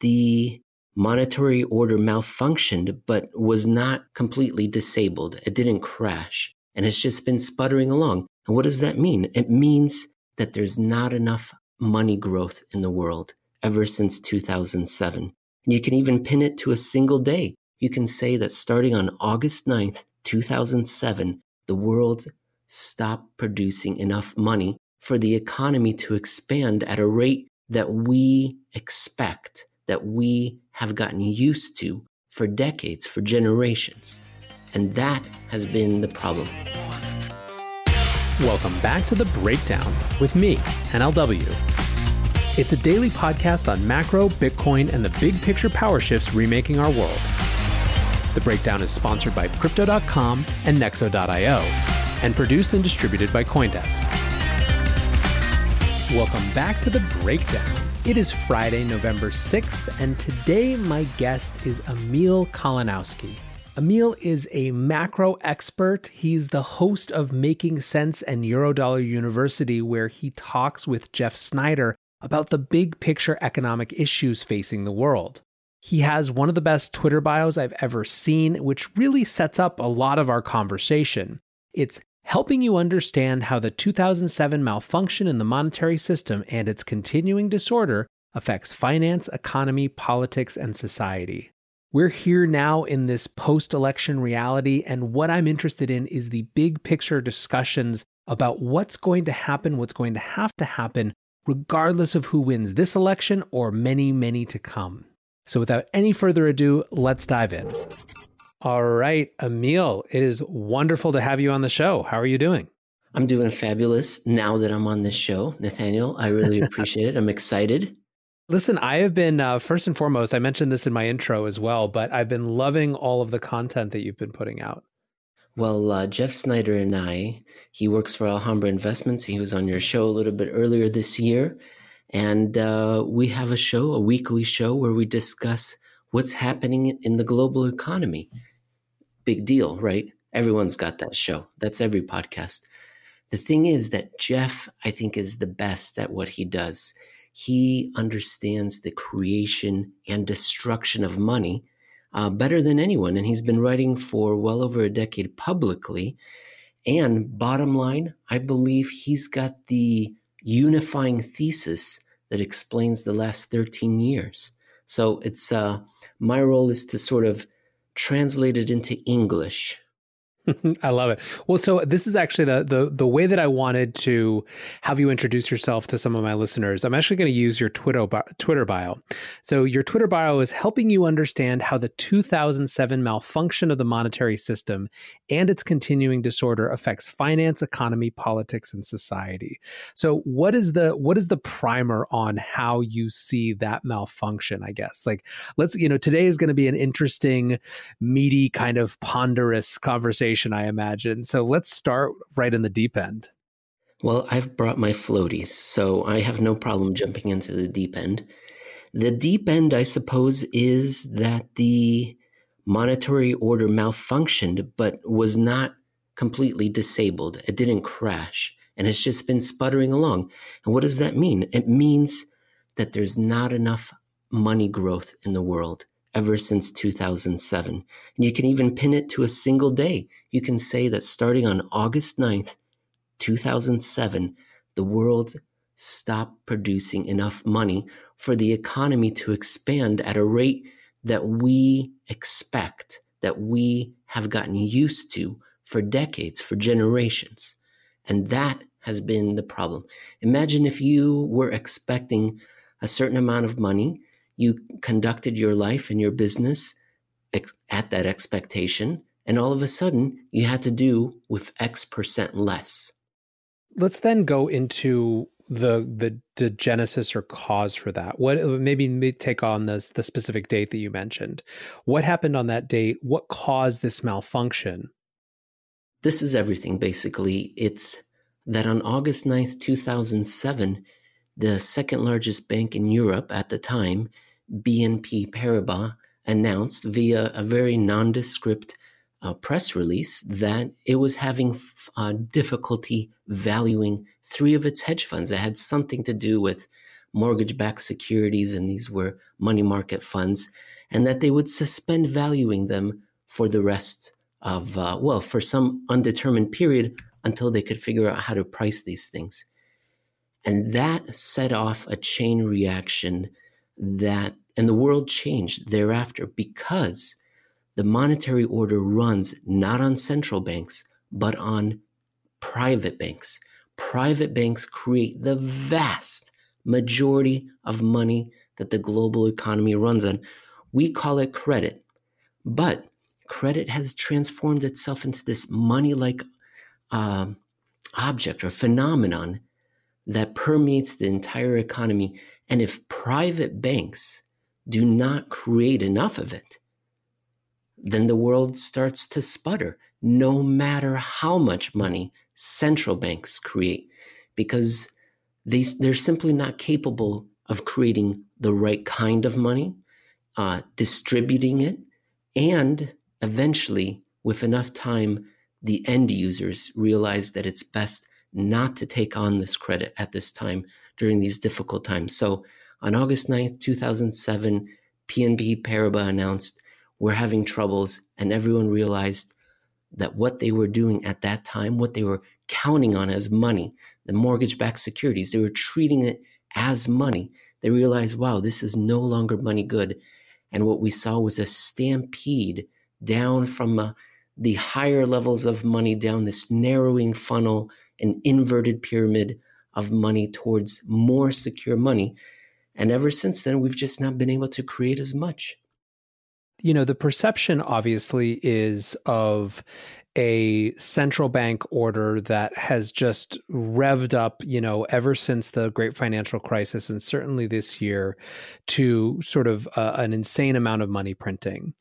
The monetary order malfunctioned, but was not completely disabled. It didn't crash, and it's just been sputtering along. And what does that mean? It means that there's not enough money growth in the world ever since 2007. And you can even pin it to a single day. You can say that starting on August 9th, 2007, the world stopped producing enough money for the economy to expand at a rate that we expect, that we have gotten used to for decades, for generations. And that has been the problem. Welcome back to The Breakdown with me, NLW. It's a daily podcast on macro, Bitcoin, and the big picture power shifts remaking our world. The Breakdown is sponsored by Crypto.com and Nexo.io and produced and distributed by Coindesk. Welcome back to The Breakdown. It is Friday, November 6th, and today my guest is Emil Kalinowski. Emil is a macro expert. He's the host of Making Sense and Eurodollar University, where he talks with Jeff Snider about the big picture economic issues facing the world. He has one of the best Twitter bios I've ever seen, which really sets up a lot of our conversation. It's helping you understand how the 2007 malfunction in the monetary system and its continuing disorder affects finance, economy, politics, and society. We're here now in this post election reality, and what I'm interested in is the big picture discussions about what's going to happen, what's going to have to happen, regardless of who wins this election or many, many to come. So, without any further ado, let's dive in. All right, Emil, it is wonderful to have you on the show. How are you doing? I'm doing fabulous now that I'm on this show, Nathaniel. I really appreciate it. I'm excited. Listen, I have been, uh, first and foremost, I mentioned this in my intro as well, but I've been loving all of the content that you've been putting out. Well, uh, Jeff Snider and I, he works for Alhambra Investments. He was on your show a little bit earlier this year. And uh, we have a show, a weekly show, where we discuss what's happening in the global economy. Big deal, right? Everyone's got that show. That's every podcast. The thing is that Jeff, I think, is the best at what he does he understands the creation and destruction of money uh, better than anyone. And he's been writing for well over a decade publicly. And bottom line, I believe he's got the unifying thesis that explains the last 13 years. So it's uh, my role is to sort of translate it into English I love it. Well, so this is actually the, the the way that I wanted to have you introduce yourself to some of my listeners. I'm actually going to use your Twitter Twitter bio. So your Twitter bio is helping you understand how the 2007 malfunction of the monetary system and its continuing disorder affects finance, economy, politics, and society. So what is the what is the primer on how you see that malfunction? I guess like let's you know today is going to be an interesting, meaty kind of ponderous conversation conversation, I imagine. So let's start right in the deep end. Well, I've brought my floaties, so I have no problem jumping into the deep end. The deep end, I suppose, is that the monetary order malfunctioned, but was not completely disabled. It didn't crash, and it's just been sputtering along. And what does that mean? It means that there's not enough money growth in the world ever since 2007. And you can even pin it to a single day. You can say that starting on August 9th, 2007, the world stopped producing enough money for the economy to expand at a rate that we expect, that we have gotten used to for decades, for generations. And that has been the problem. Imagine if you were expecting a certain amount of money, you conducted your life and your business ex- at that expectation, and all of a sudden you had to do with X percent less. Let's then go into the the, the genesis or cause for that. What maybe take on this the specific date that you mentioned. What happened on that date? What caused this malfunction? This is everything basically. It's that on August 9th, 2007, the second largest bank in Europe at the time, BNP Paribas, announced via a very nondescript uh, press release that it was having uh, difficulty valuing three of its hedge funds that had something to do with mortgage backed securities, and these were money market funds, and that they would suspend valuing them for the rest of, uh, well, for some undetermined period until they could figure out how to price these things. And that set off a chain reaction that, and the world changed thereafter because the monetary order runs not on central banks, but on private banks. Private banks create the vast majority of money that the global economy runs on. We call it credit, but credit has transformed itself into this money like uh, object or phenomenon that permeates the entire economy. And if private banks do not create enough of it, then the world starts to sputter, no matter how much money central banks create, because they, they're simply not capable of creating the right kind of money, uh, distributing it, and eventually, with enough time, the end users realize that it's best not to take on this credit at this time during these difficult times. So on August 9th, 2007, PNB Paribas announced we're having troubles, and everyone realized that what they were doing at that time, what they were counting on as money, the mortgage backed securities, they were treating it as money. They realized, wow, this is no longer money good. And what we saw was a stampede down from a the higher levels of money down this narrowing funnel, an inverted pyramid of money towards more secure money. And ever since then, we've just not been able to create as much. You know, the perception obviously is of a central bank order that has just revved up, you know, ever since the great financial crisis and certainly this year to sort of uh, an insane amount of money printing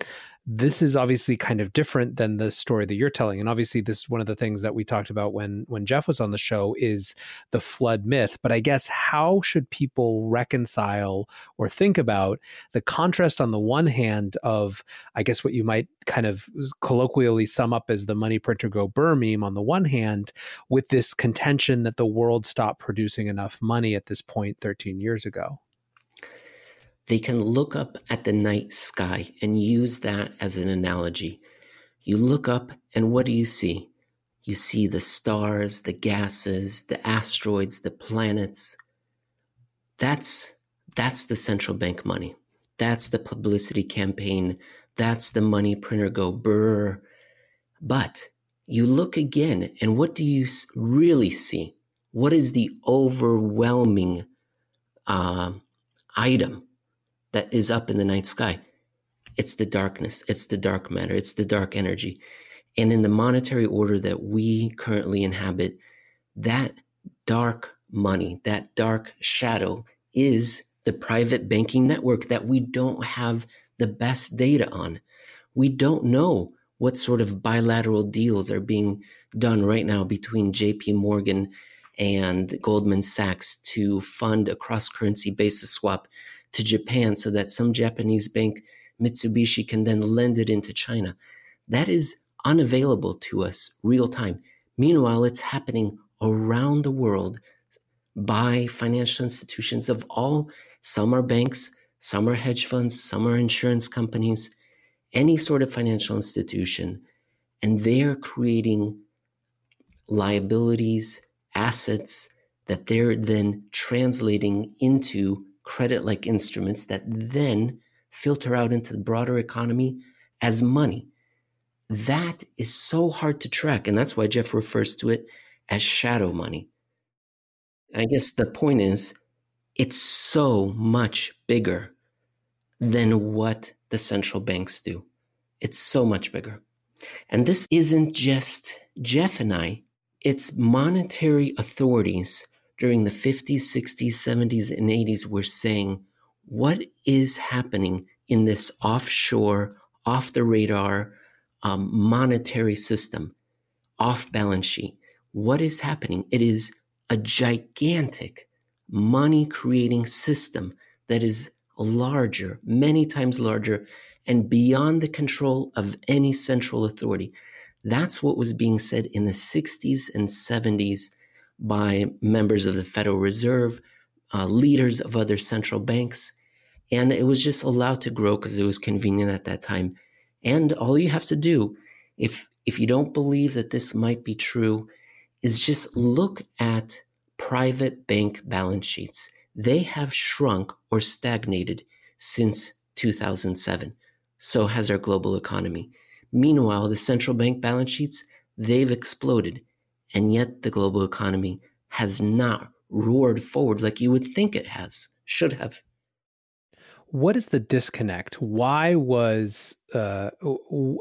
this is obviously kind of different than the story that you're telling. And obviously this is one of the things that we talked about when when jeff was on the show is the flood myth. But i guess how should people reconcile or think about the contrast on the one hand of i guess what you might kind of colloquially sum up as the money printer go burr meme on the one hand with this contention that the world stopped producing enough money at this point 13 years ago they can look up at the night sky and use that as an analogy. You look up, and what do you see? You see the stars, the gases, the asteroids, the planets. That's, that's the central bank money. That's the publicity campaign. That's the money printer go burr. But you look again, and what do you really see? What is the overwhelming uh, item? That is up in the night sky. It's the darkness, it's the dark matter, it's the dark energy. And in the monetary order that we currently inhabit, that dark money, that dark shadow is the private banking network that we don't have the best data on. We don't know what sort of bilateral deals are being done right now between JP Morgan and Goldman Sachs to fund a cross currency basis swap to Japan so that some Japanese bank, Mitsubishi, can then lend it into China. That is unavailable to us real time. Meanwhile, it's happening around the world by financial institutions of all. Some are banks, some are hedge funds, some are insurance companies, any sort of financial institution. And they're creating liabilities, assets that they're then translating into credit like instruments that then filter out into the broader economy as money. That is so hard to track. And that's why Jeff refers to it as shadow money. I guess the point is, it's so much bigger than what the central banks do. It's so much bigger. And this isn't just Jeff and I, it's monetary authorities during the 50s, 60s, 70s, and 80s were saying, what is happening in this offshore, off the radar um, monetary system, off balance sheet? What is happening? It is a gigantic money creating system that is larger, many times larger, and beyond the control of any central authority. That's what was being said in the 60s and 70s by members of the Federal Reserve, uh, leaders of other central banks. And it was just allowed to grow because it was convenient at that time. And all you have to do, if, if you don't believe that this might be true, is just look at private bank balance sheets. They have shrunk or stagnated since 2007. So has our global economy. Meanwhile, the central bank balance sheets, they've exploded. And yet the global economy has not roared forward like you would think it has, should have what is the disconnect? Why was uh,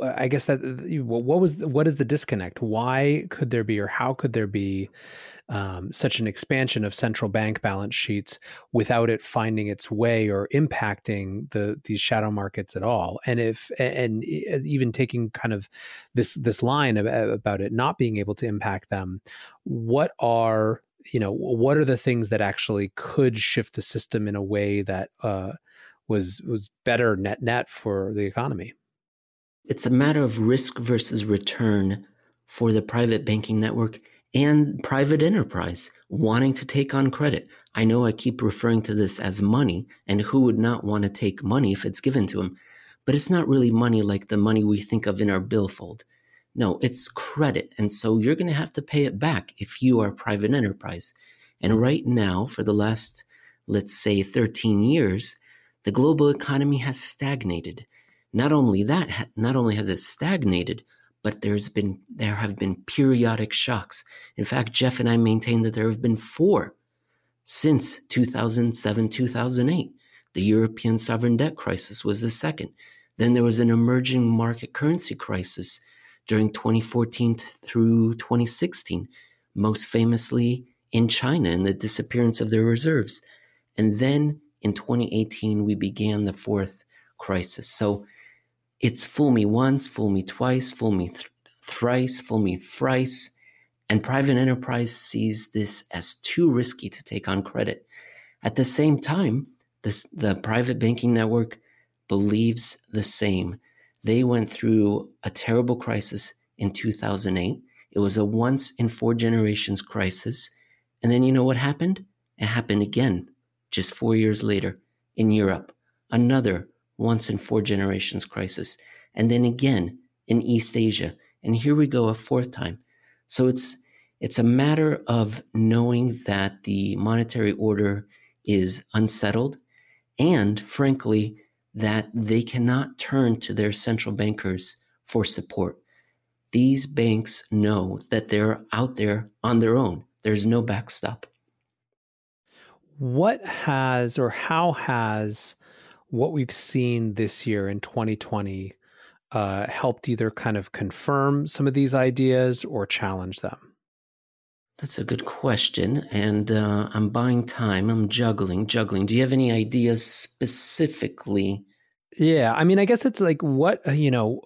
I guess that what was what is the disconnect? Why could there be or how could there be um, such an expansion of central bank balance sheets without it finding its way or impacting the these shadow markets at all? And if and even taking kind of this this line about it not being able to impact them, what are you know what are the things that actually could shift the system in a way that uh, was was better net net for the economy. It's a matter of risk versus return for the private banking network and private enterprise wanting to take on credit. I know I keep referring to this as money, and who would not want to take money if it's given to them? But it's not really money like the money we think of in our billfold. No, it's credit. And so you're going to have to pay it back if you are a private enterprise. And right now, for the last, let's say, 13 years, the global economy has stagnated. Not only that, not only has it stagnated, but there's been there have been periodic shocks. In fact, Jeff and I maintain that there have been four since 2007, 2008. The European sovereign debt crisis was the second. Then there was an emerging market currency crisis during 2014 through 2016, most famously in China and the disappearance of their reserves. And then in 2018, we began the fourth crisis. So it's fool me once, fool me twice, fool me th- thrice, fool me thrice. And private enterprise sees this as too risky to take on credit. At the same time, this, the private banking network believes the same. They went through a terrible crisis in 2008. It was a once in four generations crisis. And then you know what happened? It happened again just four years later in Europe, another once in four generations crisis, and then again in East Asia. And here we go a fourth time. So it's it's a matter of knowing that the monetary order is unsettled and frankly that they cannot turn to their central bankers for support. These banks know that they're out there on their own. There's no backstop what has or how has what we've seen this year in 2020 uh, helped either kind of confirm some of these ideas or challenge them? That's a good question. And uh, I'm buying time. I'm juggling, juggling. Do you have any ideas specifically? Yeah. I mean, I guess it's like what, uh, you know,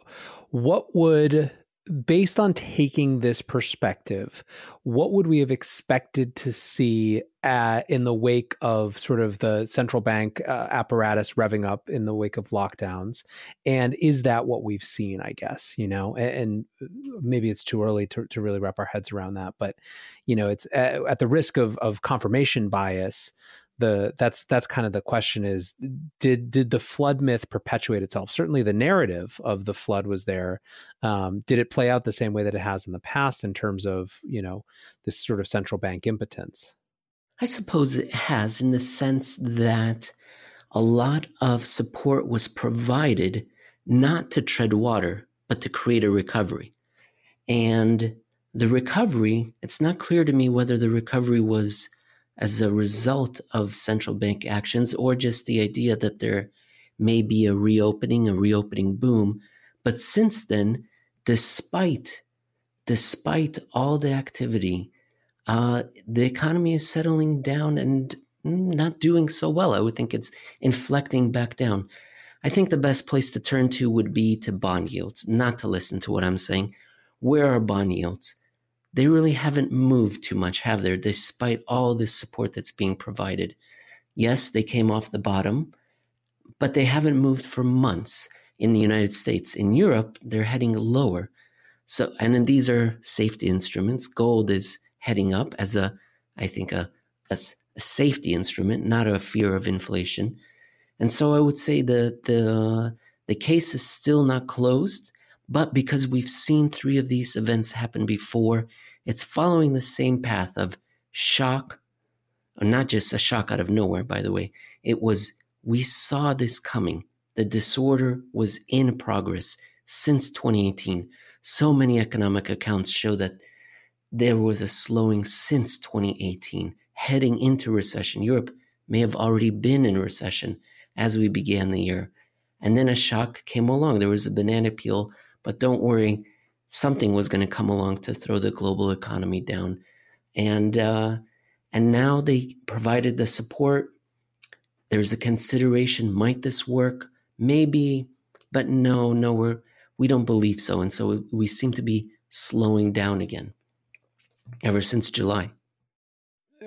what would based on taking this perspective, what would we have expected to see uh, in the wake of sort of the central bank uh, apparatus revving up in the wake of lockdowns? And is that what we've seen, I guess, you know, and, and maybe it's too early to, to really wrap our heads around that, but, you know, it's at, uh, at the risk of, of confirmation bias the that's that's kind of the question is did did the flood myth perpetuate itself? Certainly the narrative of the flood was there. Um, did it play out the same way that it has in the past in terms of you know this sort of central bank impotence? I suppose it has in the sense that a lot of support was provided not to tread water, but to create a recovery. And the recovery, it's not clear to me whether the recovery was as a result of central bank actions or just the idea that there may be a reopening, a reopening boom. But since then, despite despite all the activity, uh, the economy is settling down and not doing so well. I would think it's inflecting back down. I think the best place to turn to would be to bond yields, not to listen to what I'm saying. Where are bond yields? They really haven't moved too much, have they, despite all this support that's being provided? Yes, they came off the bottom, but they haven't moved for months in the United States. In Europe, they're heading lower. So, and then these are safety instruments. Gold is heading up as a, I think, a, a, a safety instrument, not a fear of inflation. And so I would say the the the case is still not closed, but because we've seen three of these events happen before, it's following the same path of shock, or not just a shock out of nowhere, by the way. It was we saw this coming. The disorder was in progress since 2018. So many economic accounts show that there was a slowing since 2018, heading into recession. Europe may have already been in recession as we began the year. And then a shock came along. There was a banana peel, but don't worry, something was going to come along to throw the global economy down. And uh, and now they provided the support. There's a consideration: might this work? Maybe, but no, no, we're we don't believe so. And so we seem to be slowing down again ever since July.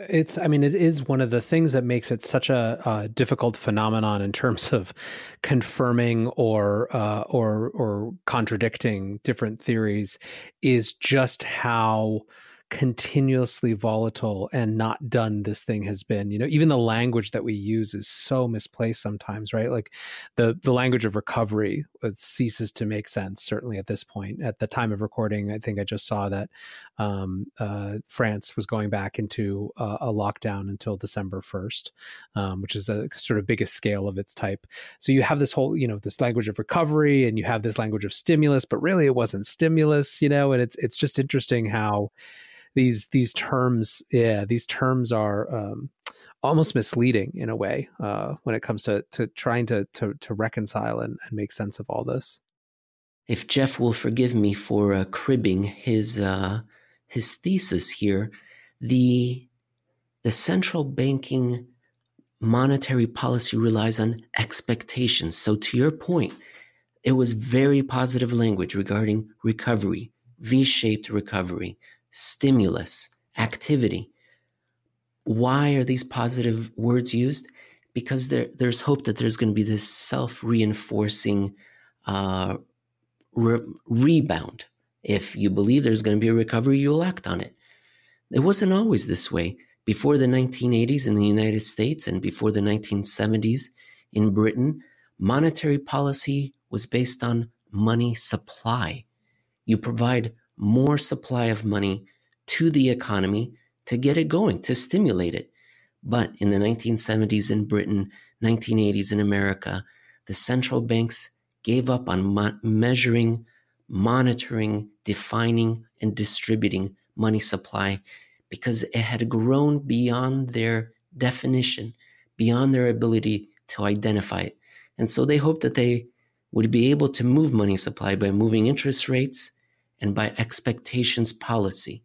It's, I mean, it is one of the things that makes it such a, a difficult phenomenon in terms of confirming or uh, or or contradicting different theories. Is just how continuously volatile and not done this thing has been you know even the language that we use is so misplaced sometimes right? Like the the language of recovery uh, ceases to make sense certainly at this point. At the time of recording i think i just saw that um, uh, france was going back into a lockdown until december 1st um, which is a sort of biggest scale of its type. So you have this whole you know this language of recovery and you have this language of stimulus but really it wasn't stimulus you know and it's it's just interesting how these these terms yeah these terms are um, almost misleading in a way uh, when it comes to to trying to to, to reconcile and, and, make sense of all this. If jeff will forgive me for uh, cribbing his uh, his thesis here the the central banking monetary policy relies on expectations. So to your point it was very positive language regarding recovery v-shaped recovery stimulus, activity. Why are these positive words used? Because there, there's hope that there's going to be this self reinforcing uh, re- rebound. If you believe there's going to be a recovery, you'll act on it. It wasn't always this way. Before the 1980s in the United States and before the 1970s in Britain, monetary policy was based on money supply. You provide more supply of money to the economy to get it going, to stimulate it. But in the 1970s in Britain, 1980s in America, the central banks gave up on mo- measuring, monitoring, defining, and distributing money supply because it had grown beyond their definition, beyond their ability to identify it. And so they hoped that they would be able to move money supply by moving interest rates and by expectations policy.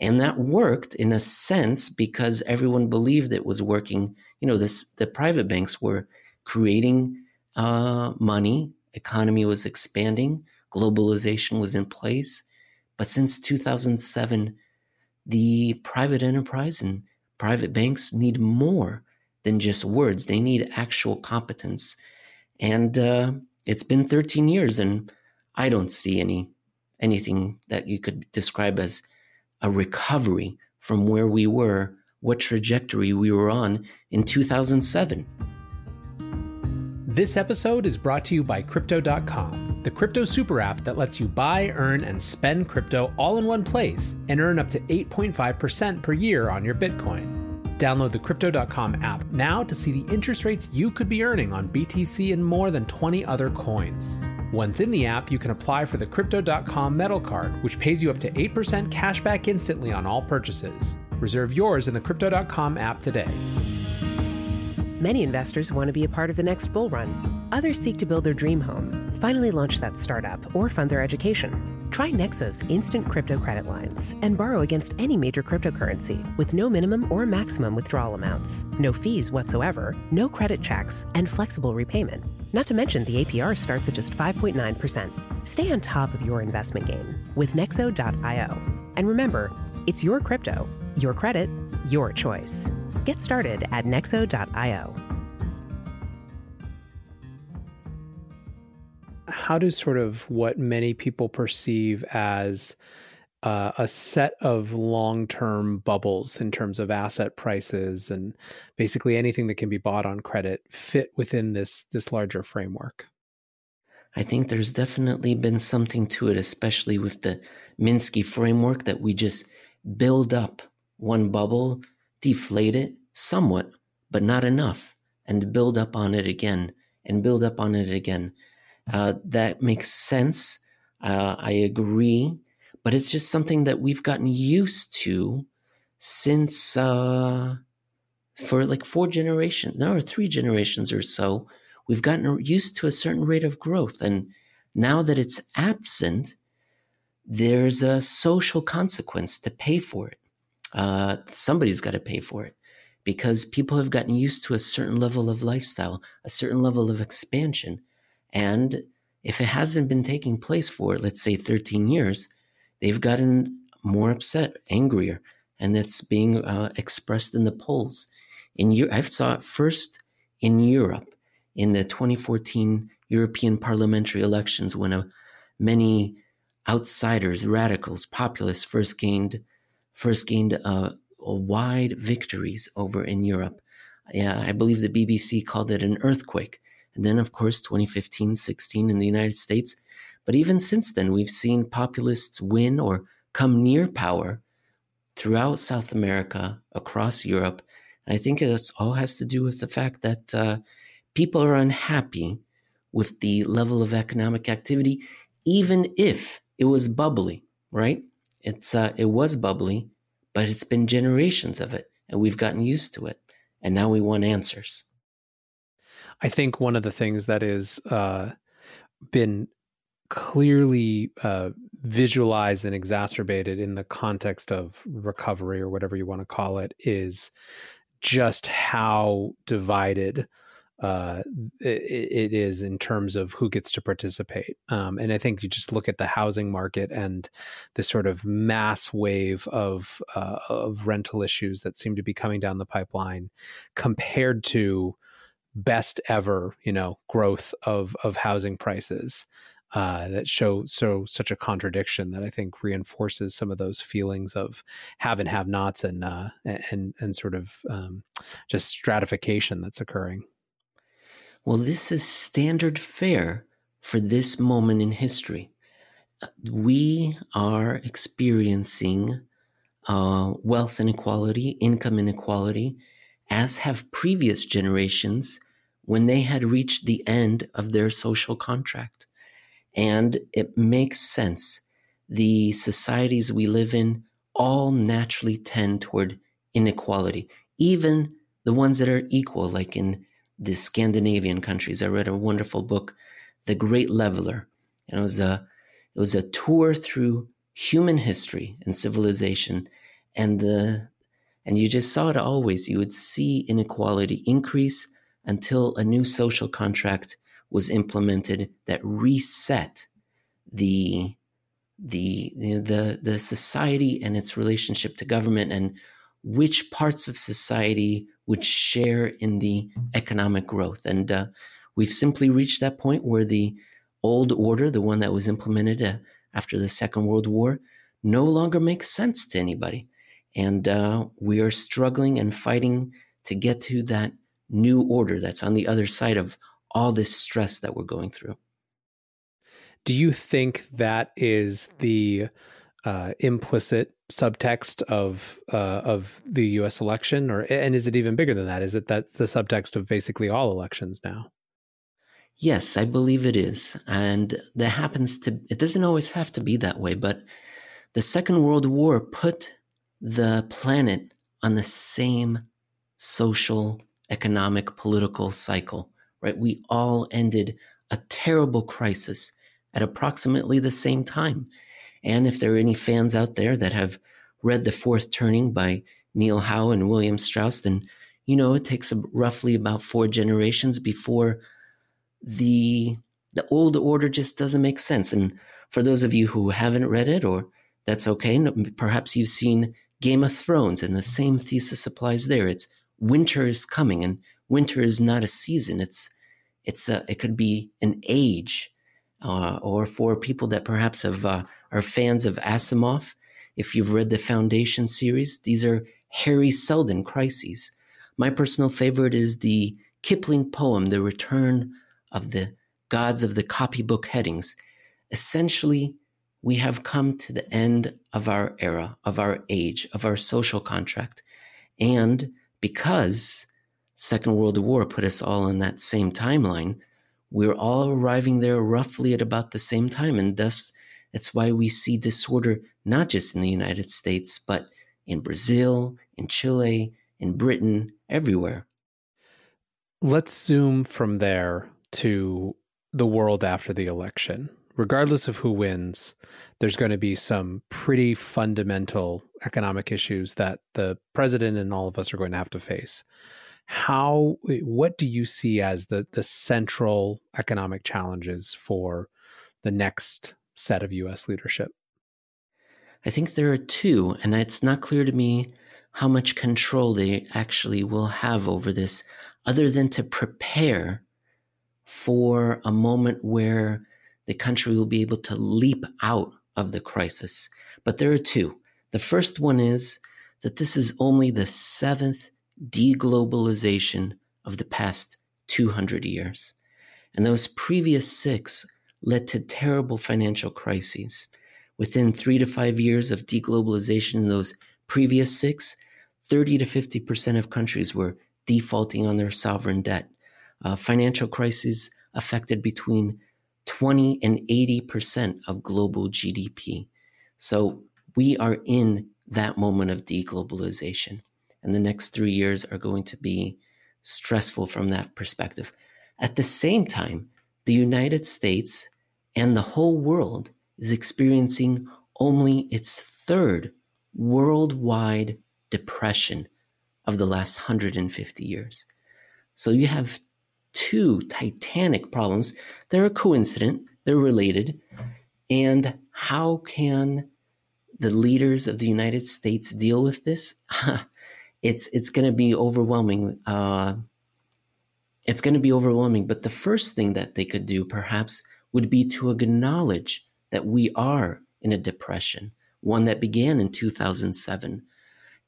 And that worked in a sense because everyone believed it was working. You know, this, the private banks were creating uh, money, economy was expanding, globalization was in place. But since 2007, the private enterprise and private banks need more than just words. They need actual competence. And uh, it's been 13 years, and I don't see any anything that you could describe as a recovery from where we were, what trajectory we were on in 2007. This episode is brought to you by Crypto.com, the crypto super app that lets you buy, earn, and spend crypto all in one place and earn up to 8.5% per year on your Bitcoin. Download the Crypto.com app now to see the interest rates you could be earning on BTC and more than 20 other coins. Once in the app, you can apply for the Crypto.com metal card, which pays you up to 8% cash back instantly on all purchases. Reserve yours in the Crypto.com app today. Many investors want to be a part of the next bull run. Others seek to build their dream home, finally launch that startup, or fund their education. Try Nexo's instant crypto credit lines and borrow against any major cryptocurrency with no minimum or maximum withdrawal amounts, no fees whatsoever, no credit checks, and flexible repayment. Not to mention the APR starts at just 5.9%. Stay on top of your investment game with Nexo.io. And remember, it's your crypto, your credit, your choice. Get started at Nexo.io. how does sort of what many people perceive as uh, a set of long-term bubbles in terms of asset prices and basically anything that can be bought on credit fit within this this larger framework? I think there's definitely been something to it, especially with the Minsky framework that we just build up one bubble, deflate it somewhat, but not enough, and build up on it again and build up on it again. Uh, that makes sense. Uh, I agree. But it's just something that we've gotten used to since uh, for like four generations, no, or three generations or so. We've gotten used to a certain rate of growth. And now that it's absent, there's a social consequence to pay for it. Uh, somebody's got to pay for it because people have gotten used to a certain level of lifestyle, a certain level of expansion. And if it hasn't been taking place for, let's say, 13 years, they've gotten more upset, angrier, and that's being uh, expressed in the polls. In I've saw it first in Europe in the 2014 European parliamentary elections when a, uh, many outsiders, radicals, populists first gained first gained uh, wide victories over in Europe. Yeah, I believe the BBC called it an earthquake and then, of course, 2015 16 in the United States. But even since then, we've seen populists win or come near power throughout South America, across Europe. And I think it all has to do with the fact that uh, people are unhappy with the level of economic activity, even if it was bubbly, right? It's uh, it was bubbly, but it's been generations of it, and we've gotten used to it, and now we want answers. I think one of the things that is uh, been clearly uh, visualized and exacerbated in the context of recovery or whatever you want to call it is just how divided uh, it, it is in terms of who gets to participate. Um, and I think you just look at the housing market and this sort of mass wave of uh, of rental issues that seem to be coming down the pipeline compared to best ever, you know, growth of of housing prices uh, that show so such a contradiction that I think reinforces some of those feelings of have and have nots and uh, and and sort of um, just stratification that's occurring. Well, this is standard fare for this moment in history. Uh, we are experiencing uh, wealth inequality, income inequality, as have previous generations when they had reached the end of their social contract. And it makes sense. The societies we live in all naturally tend toward inequality, even the ones that are equal, like in the Scandinavian countries. I read a wonderful book, The Great Leveler. And it was a it was a tour through human history and civilization. And the and you just saw it always. You would see inequality increase until a new social contract was implemented that reset the the the the society and its relationship to government and which parts of society would share in the economic growth. And uh, we've simply reached that point where the old order the one that was implemented uh, after the second world war no longer makes sense to anybody. And uh, we are struggling and fighting to get to that new order that's on the other side of all this stress that we're going through. Do you think that is the uh, implicit subtext of uh, of the U.S. election, or and is it even bigger than that? Is it that the subtext of basically all elections now? Yes, I believe it is, and that happens to. It doesn't always have to be that way, but the Second World War put the planet on the same social, economic, political cycle. Right? We all ended a terrible crisis at approximately the same time and if there are any fans out there that have read The Fourth Turning by Neil Howe and William Strauss, then you know it takes roughly about four generations before the the old order just doesn't make sense. And for those of you who haven't read it, or that's okay, perhaps you've seen Game of Thrones, and the same thesis applies there. It's winter is coming, and winter is not a season. It's it's a, it could be an age, uh, or for people that perhaps have uh, are fans of Asimov. If you've read the Foundation series, these are Hari Seldon crises. My personal favorite is the Kipling poem, The Return of the Gods of the Copybook Headings. Essentially, we have come to the end of our era, of our age, of our social contract. And because Second World War put us all in that same timeline, we're all arriving there roughly at about the same time. And thus, that's why we see disorder not just in the United States, but in Brazil, in Chile, in Britain, everywhere. Let's zoom from there to the world after the election. Regardless of who wins, there's going to be some pretty fundamental economic issues that the president and all of us are going to have to face. How, what do you see as the, the central economic challenges for the next set of US leadership? I think there are two, and it's not clear to me how much control they actually will have over this, other than to prepare for a moment where the country will be able to leap out of the crisis. But there are two. The first one is that this is only the seventh deglobalization of the past 200 years. And those previous six led to terrible financial crises. Within three to five years of deglobalization in those previous six, 30 to 50% of countries were defaulting on their sovereign debt. Uh, financial crises affected between 20 and 80% of global GDP. So we are in that moment of deglobalization. And the next three years are going to be stressful from that perspective. At the same time, the United States and the whole world is experiencing only its third worldwide depression of the last 150 years. So you have two titanic problems. They're a coincident, they're related. And how can the leaders of the United States deal with this? it's it's going to be overwhelming. Uh, it's going to be overwhelming. But the first thing that they could do, perhaps, would be to acknowledge that we are in a depression, one that began in 2007,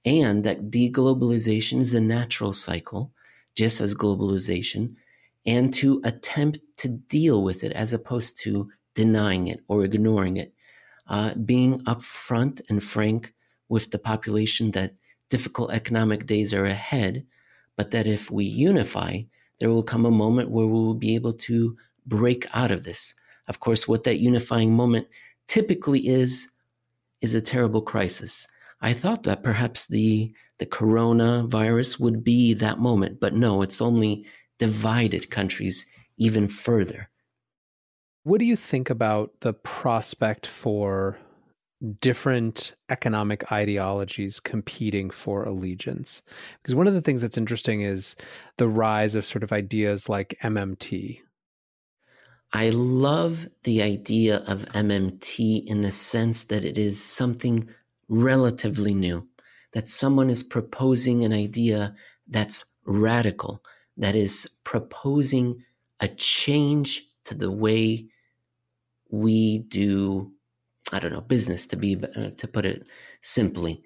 and that deglobalization is a natural cycle, just as globalization, and to attempt to deal with it as opposed to denying it or ignoring it. Uh, being upfront and frank with the population that difficult economic days are ahead, but that if we unify, there will come a moment where we will be able to break out of this. Of course, what that unifying moment typically is, is a terrible crisis. I thought that perhaps the, the coronavirus would be that moment, but no, it's only divided countries even further. What do you think about the prospect for different economic ideologies competing for allegiance. Because one of the things that's interesting is the rise of sort of ideas like MMT. I love the idea of MMT in the sense that it is something relatively new, that someone is proposing an idea that's radical, that is proposing a change to the way we do I don't know, business to be, uh, to put it simply,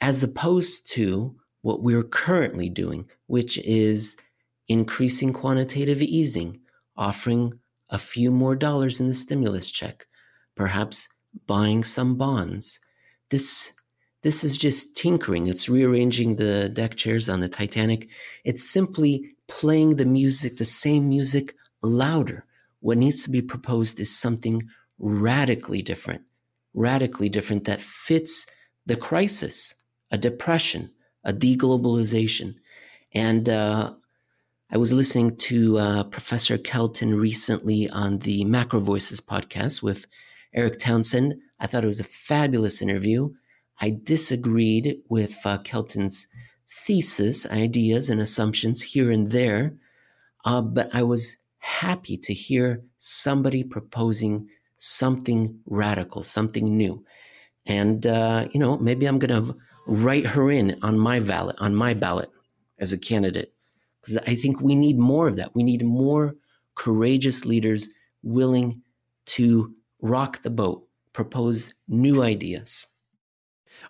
as opposed to what we're currently doing, which is increasing quantitative easing, offering a few more dollars in the stimulus check, perhaps buying some bonds, this this is just tinkering. It's rearranging the deck chairs on the Titanic. It's simply playing the music, the same music, louder. What needs to be proposed is something radically different, radically different that fits the crisis, a depression, a deglobalization. And uh, I was listening to uh, Professor Kelton recently on the Macro Voices podcast with Erik Townsend. I thought it was a fabulous interview. I disagreed with uh, Kelton's thesis, ideas, and assumptions here and there, uh, but I was happy to hear somebody proposing something radical, something new. And, uh, you know, maybe I'm going to write her in on my ballot, on my ballot as a candidate. Because I think we need more of that. We need more courageous leaders willing to rock the boat, propose new ideas.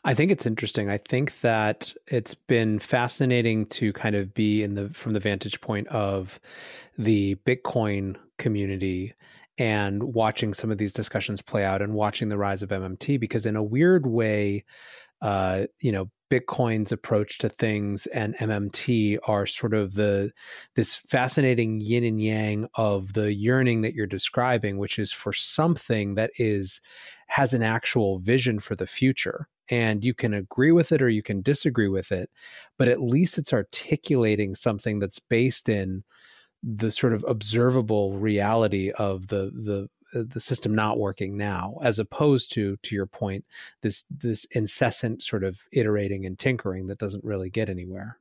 I think it's interesting. I think that it's been fascinating to kind of be in the from the vantage point of the Bitcoin community and watching some of these discussions play out and watching the rise of MMT because in a weird way uh, you know Bitcoin's approach to things and MMT are sort of the this fascinating yin and yang of the yearning that you're describing, which is for something that is has an actual vision for the future. And you can agree with it or you can disagree with it, but at least it's articulating something that's based in the sort of observable reality of the the uh, the system not working now as opposed to to your point this this incessant sort of iterating and tinkering that doesn't really get anywhere.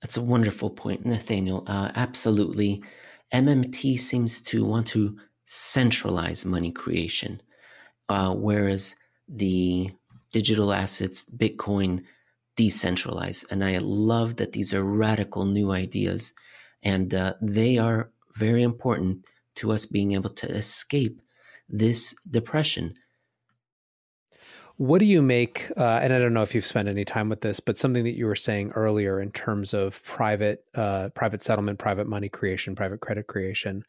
That's a wonderful point nathaniel. Uh, absolutely. Mmt seems to want to centralize money creation uh, whereas the digital assets bitcoin decentralize and i love that these are radical new ideas and uh, they are very important to us being able to escape this depression. What do you make? Uh, and I don't know if you've spent any time with this, but something that you were saying earlier in terms of private, uh, private settlement, private money creation, private credit creation.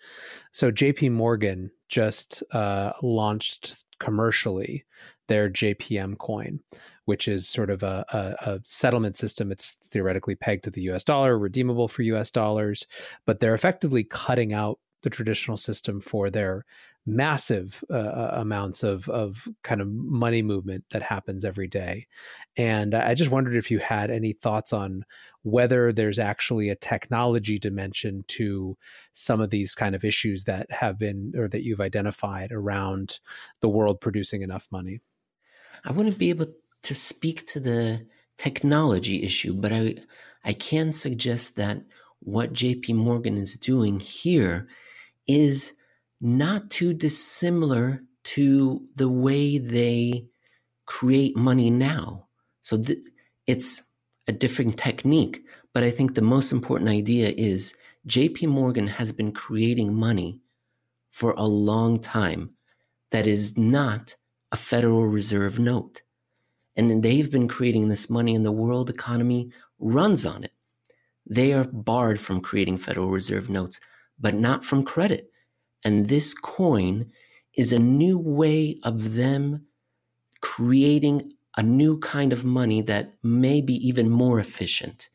So J.P. Morgan just uh, launched commercially their JPM coin, which is sort of a, a, a, settlement system. It's theoretically pegged to the US dollar, redeemable for US dollars, but they're effectively cutting out the traditional system for their massive uh, uh, amounts of of kind of money movement that happens every day. And I just wondered if you had any thoughts on whether there's actually a technology dimension to some of these kind of issues that have been or that you've identified around the world producing enough money. I wouldn't be able to speak to the technology issue, but I I can suggest that what JP Morgan is doing here is not too dissimilar to the way they create money now. So th- it's a different technique, but I think the most important idea is JP Morgan has been creating money for a long time that is not a Federal Reserve note. And they've been creating this money, and the world economy runs on it. They are barred from creating Federal Reserve notes but not from credit. And this coin is a new way of them creating a new kind of money that may be even more efficient,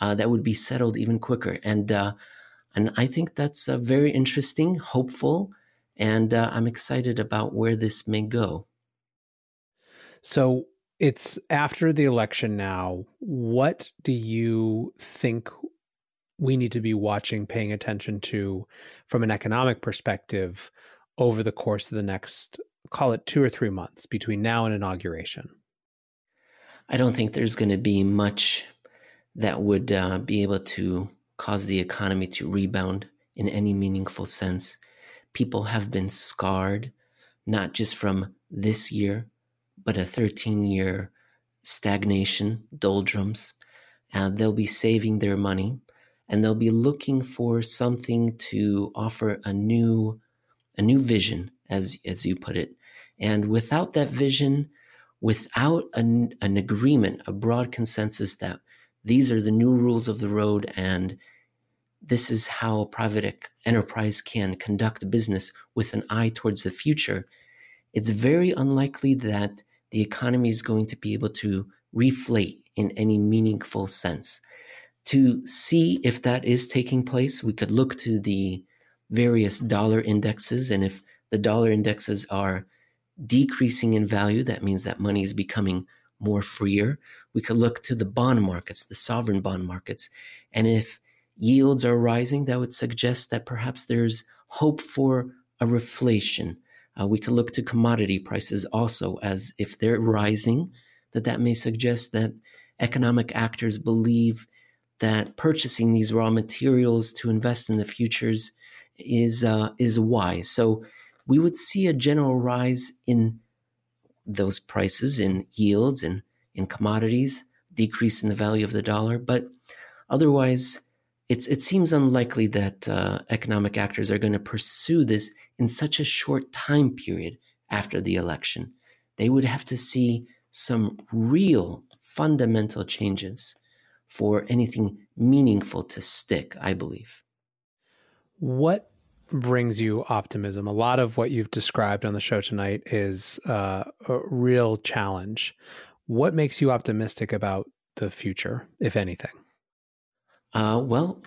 uh, that would be settled even quicker. And uh, and I think that's uh, very interesting, hopeful, and uh, I'm excited about where this may go. So it's after the election now. What do you think we need to be watching, paying attention to from an economic perspective over the course of the next, call it two or three months between now and inauguration? I don't think there's going to be much that would uh, be able to cause the economy to rebound in any meaningful sense. People have been scarred, not just from this year, but a 13 year stagnation, doldrums. Uh, they'll be saving their money and they'll be looking for something to offer a new a new vision as as you put it and without that vision without an, an agreement a broad consensus that these are the new rules of the road and this is how private enterprise can conduct business with an eye towards the future it's very unlikely that the economy is going to be able to reflate in any meaningful sense. To see if that is taking place, we could look to the various dollar indexes. And if the dollar indexes are decreasing in value, that means that money is becoming more freer. We could look to the bond markets, the sovereign bond markets. And if yields are rising, that would suggest that perhaps there's hope for a reflation. Uh, we could look to commodity prices also as if they're rising, that that may suggest that economic actors believe that purchasing these raw materials to invest in the futures is uh, is wise. So we would see a general rise in those prices, in yields, and in commodities, decrease in the value of the dollar. But otherwise, it's, it seems unlikely that uh, economic actors are going to pursue this in such a short time period after the election. They would have to see some real fundamental changes for anything meaningful to stick, I believe. What brings you optimism? A lot of what you've described on the show tonight is uh, a real challenge. What makes you optimistic about the future, if anything? Uh, well,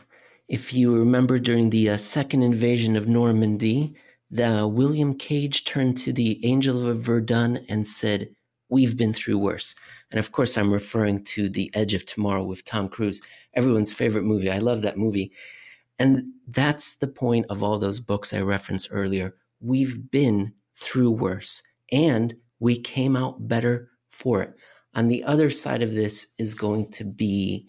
if you remember during the uh, second invasion of Normandy, the William Cage turned to the Angel of Verdun and said, "We've been through worse." And of course, I'm referring to The Edge of Tomorrow with Tom Cruise, everyone's favorite movie. I love that movie. And that's the point of all those books I referenced earlier. We've been through worse and we came out better for it. On the other side of this is going to be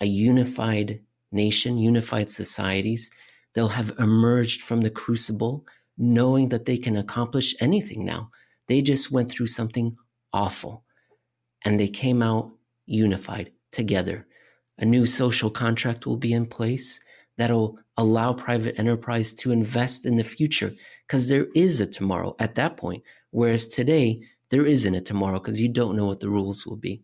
a unified nation, unified societies. They'll have emerged from the crucible knowing that they can accomplish anything now. They just went through something awful and they came out unified together. A new social contract will be in place that'll allow private enterprise to invest in the future because there is a tomorrow at that point. Whereas today, there isn't a tomorrow because you don't know what the rules will be.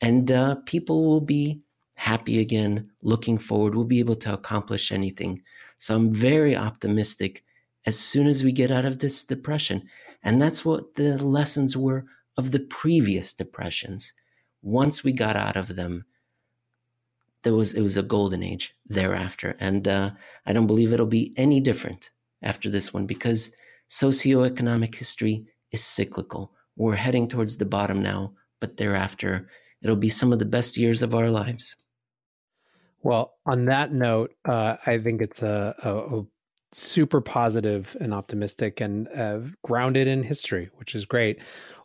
And uh, people will be happy again, looking forward, we'll be able to accomplish anything. So I'm very optimistic as soon as we get out of this depression. And that's what the lessons were of the previous depressions. Once we got out of them, there was it was a golden age thereafter, and uh, I don't believe it'll be any different after this one because socioeconomic history is cyclical. We're heading towards the bottom now, but thereafter, it'll be some of the best years of our lives. Well, on that note, uh, I think it's a, a, a, super positive and optimistic and uh, grounded in history, which is great.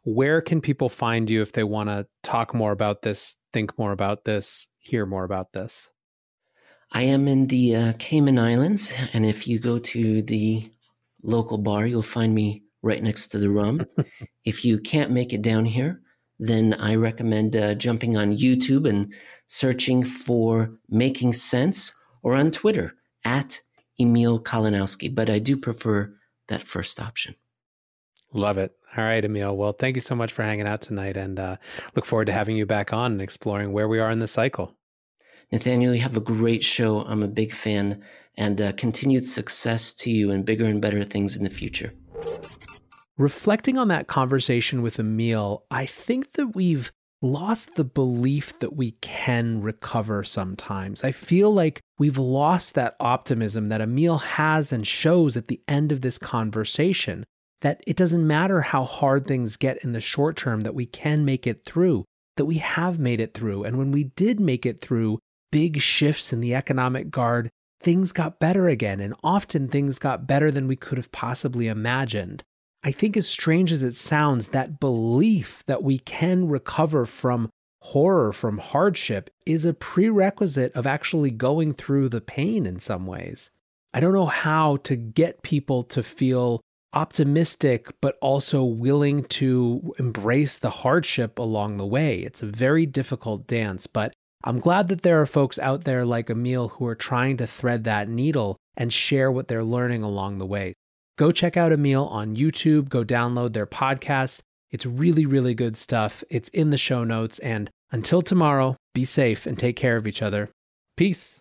Where can people find you if they want to talk more about this, think more about this, hear more about this? I am in the uh, Cayman Islands, and if you go to the local bar, you'll find me right next to the rum. if you can't make it down here, then I recommend uh, jumping on YouTube and searching for Making Sense or on Twitter at Emil Kalinowski. But I do prefer that first option. Love it. All right, Emil. Well, thank you so much for hanging out tonight and uh, look forward to having you back on and exploring where we are in the cycle. Nathaniel, you have a great show. I'm a big fan and uh, continued success to you and bigger and better things in the future. Reflecting on that conversation with Emil, I think that we've lost the belief that we can recover sometimes. I feel like we've lost that optimism that Emil has and shows at the end of this conversation that it doesn't matter how hard things get in the short term, that we can make it through, that we have made it through. And when we did make it through big shifts in the economic guard, things got better again. And often things got better than we could have possibly imagined. I think, as strange as it sounds, that belief that we can recover from horror, from hardship, is a prerequisite of actually going through the pain in some ways. I don't know how to get people to feel optimistic, but also willing to embrace the hardship along the way. It's a very difficult dance, but I'm glad that there are folks out there like Emil who are trying to thread that needle and share what they're learning along the way. Go check out Emil on YouTube, go download their podcast. It's really, really good stuff. It's in the show notes. And until tomorrow, be safe and take care of each other. Peace.